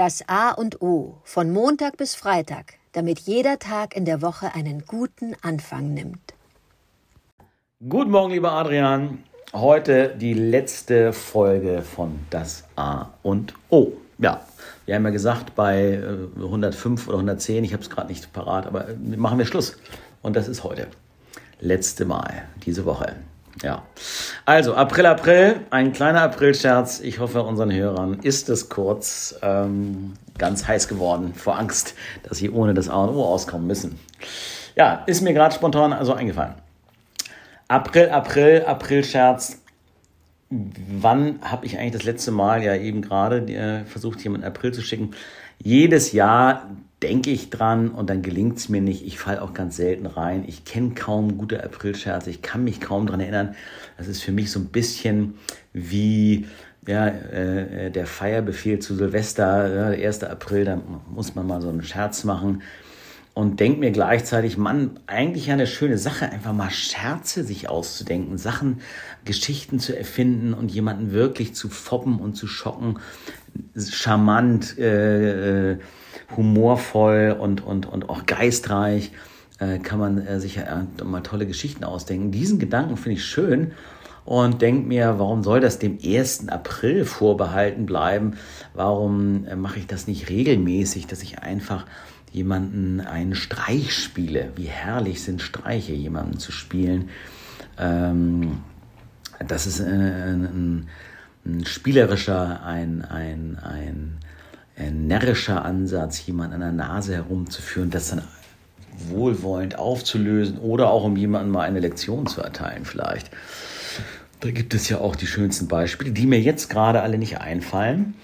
Das A und O von Montag bis Freitag, damit jeder Tag in der Woche einen guten Anfang nimmt. Guten Morgen, lieber Adrian. Heute die letzte Folge von Das A und O. Ja, wir haben ja gesagt, bei 105 oder 110, ich habe es gerade nicht parat, aber machen wir Schluss. Und das ist heute. Letzte Mal diese Woche. Ja. Also, April, April, ein kleiner Aprilscherz. Ich hoffe, unseren Hörern ist es kurz ähm, ganz heiß geworden vor Angst, dass sie ohne das A und O auskommen müssen. Ja, ist mir gerade spontan also eingefallen. April, April, Aprilscherz. Wann habe ich eigentlich das letzte Mal ja eben gerade äh, versucht, jemanden April zu schicken? Jedes Jahr denke ich dran und dann gelingt es mir nicht. Ich falle auch ganz selten rein. Ich kenne kaum gute Aprilscherze. Ich kann mich kaum dran erinnern. Das ist für mich so ein bisschen wie ja, äh, der Feierbefehl zu Silvester, ja, 1. April, da muss man mal so einen Scherz machen. Und denke mir gleichzeitig, Mann, eigentlich ja eine schöne Sache, einfach mal Scherze sich auszudenken, Sachen, Geschichten zu erfinden und jemanden wirklich zu foppen und zu schocken, charmant, äh, äh humorvoll und, und, und auch geistreich äh, kann man äh, sich ja mal tolle Geschichten ausdenken. Diesen Gedanken finde ich schön und denke mir, warum soll das dem 1. April vorbehalten bleiben? Warum äh, mache ich das nicht regelmäßig, dass ich einfach jemanden einen Streich spiele? Wie herrlich sind Streiche, jemanden zu spielen. Ähm, das ist äh, ein, ein, spielerischer, ein, ein, ein ein närrischer Ansatz, jemanden an der Nase herumzuführen, das dann wohlwollend aufzulösen oder auch um jemandem mal eine Lektion zu erteilen vielleicht. Da gibt es ja auch die schönsten Beispiele, die mir jetzt gerade alle nicht einfallen.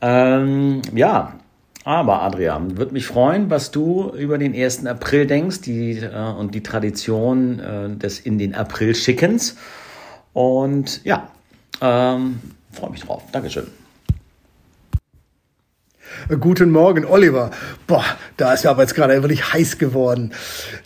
Ähm, ja, aber Adrian, würde mich freuen, was du über den 1. April denkst die, äh, und die Tradition äh, des in den April Schickens. Und ja, ähm, freue mich drauf. Dankeschön. Guten Morgen, Oliver. Boah, da ist ja aber jetzt gerade wirklich heiß geworden.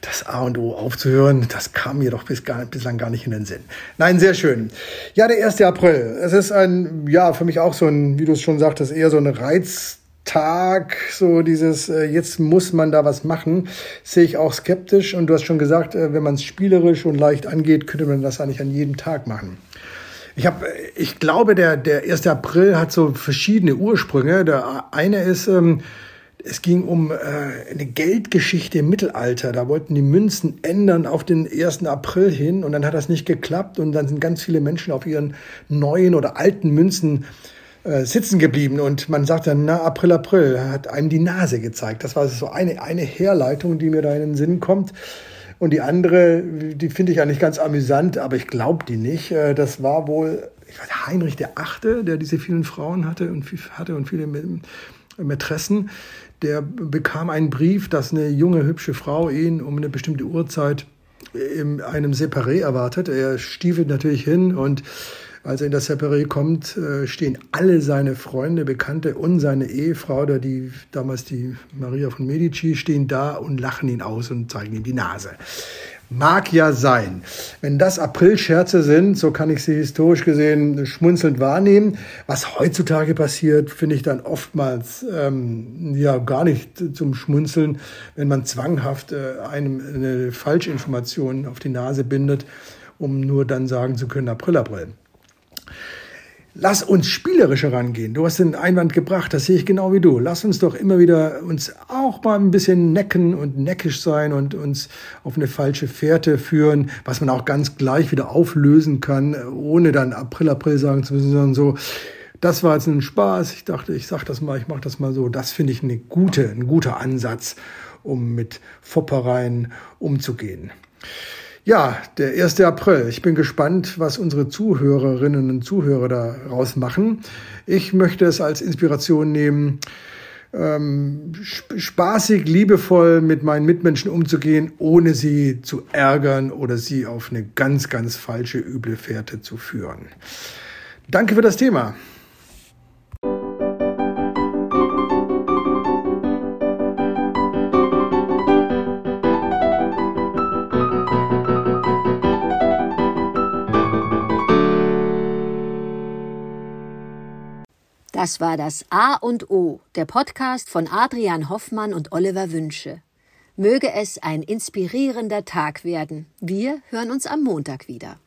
Das A und O aufzuhören, das kam mir doch bis gar, bislang gar nicht in den Sinn. Nein, sehr schön. Ja, der 1. April. Es ist ein, ja, für mich auch so ein, wie du es schon sagtest, eher so ein Reiztag, so dieses, äh, jetzt muss man da was machen, sehe ich auch skeptisch. Und du hast schon gesagt, äh, wenn man es spielerisch und leicht angeht, könnte man das eigentlich an jedem Tag machen. Ich habe, ich glaube, der der 1. April hat so verschiedene Ursprünge. Der eine ist, ähm, es ging um äh, eine Geldgeschichte im Mittelalter. Da wollten die Münzen ändern auf den 1. April hin und dann hat das nicht geklappt und dann sind ganz viele Menschen auf ihren neuen oder alten Münzen äh, sitzen geblieben und man sagt dann, na, April, April, hat einem die Nase gezeigt. Das war so eine, eine Herleitung, die mir da in den Sinn kommt. Und die andere, die finde ich eigentlich ganz amüsant, aber ich glaube die nicht. Äh, das war wohl weiß, Heinrich der Achte, der diese vielen Frauen hatte und, hatte und viele Mätressen. Der bekam einen Brief, dass eine junge, hübsche Frau ihn um eine bestimmte Uhrzeit in einem Separé erwartet. Er stiefelt natürlich hin und als er in das Separé kommt, äh, stehen alle seine Freunde, Bekannte und seine Ehefrau, oder die damals die Maria von Medici, stehen da und lachen ihn aus und zeigen ihm die Nase. Mag ja sein. Wenn das Aprilscherze sind, so kann ich sie historisch gesehen schmunzelnd wahrnehmen. Was heutzutage passiert, finde ich dann oftmals ähm, ja gar nicht zum Schmunzeln, wenn man zwanghaft äh, einem eine Falschinformation auf die Nase bindet, um nur dann sagen zu können, April, April. Lass uns spielerisch herangehen. Du hast den Einwand gebracht, das sehe ich genau wie du. Lass uns doch immer wieder uns auch mal ein bisschen necken und neckisch sein und uns auf eine falsche Fährte führen, was man auch ganz gleich wieder auflösen kann, ohne dann April, April sagen zu müssen, sondern so, das war jetzt ein Spaß. Ich dachte, ich sag das mal, ich mache das mal so. Das finde ich eine gute, ein guter Ansatz, um mit Foppereien umzugehen. Ja, der 1. April. Ich bin gespannt, was unsere Zuhörerinnen und Zuhörer daraus machen. Ich möchte es als Inspiration nehmen, ähm, spaßig, liebevoll mit meinen Mitmenschen umzugehen, ohne sie zu ärgern oder sie auf eine ganz, ganz falsche, üble Fährte zu führen. Danke für das Thema. Das war das A und O, der Podcast von Adrian Hoffmann und Oliver Wünsche. Möge es ein inspirierender Tag werden. Wir hören uns am Montag wieder.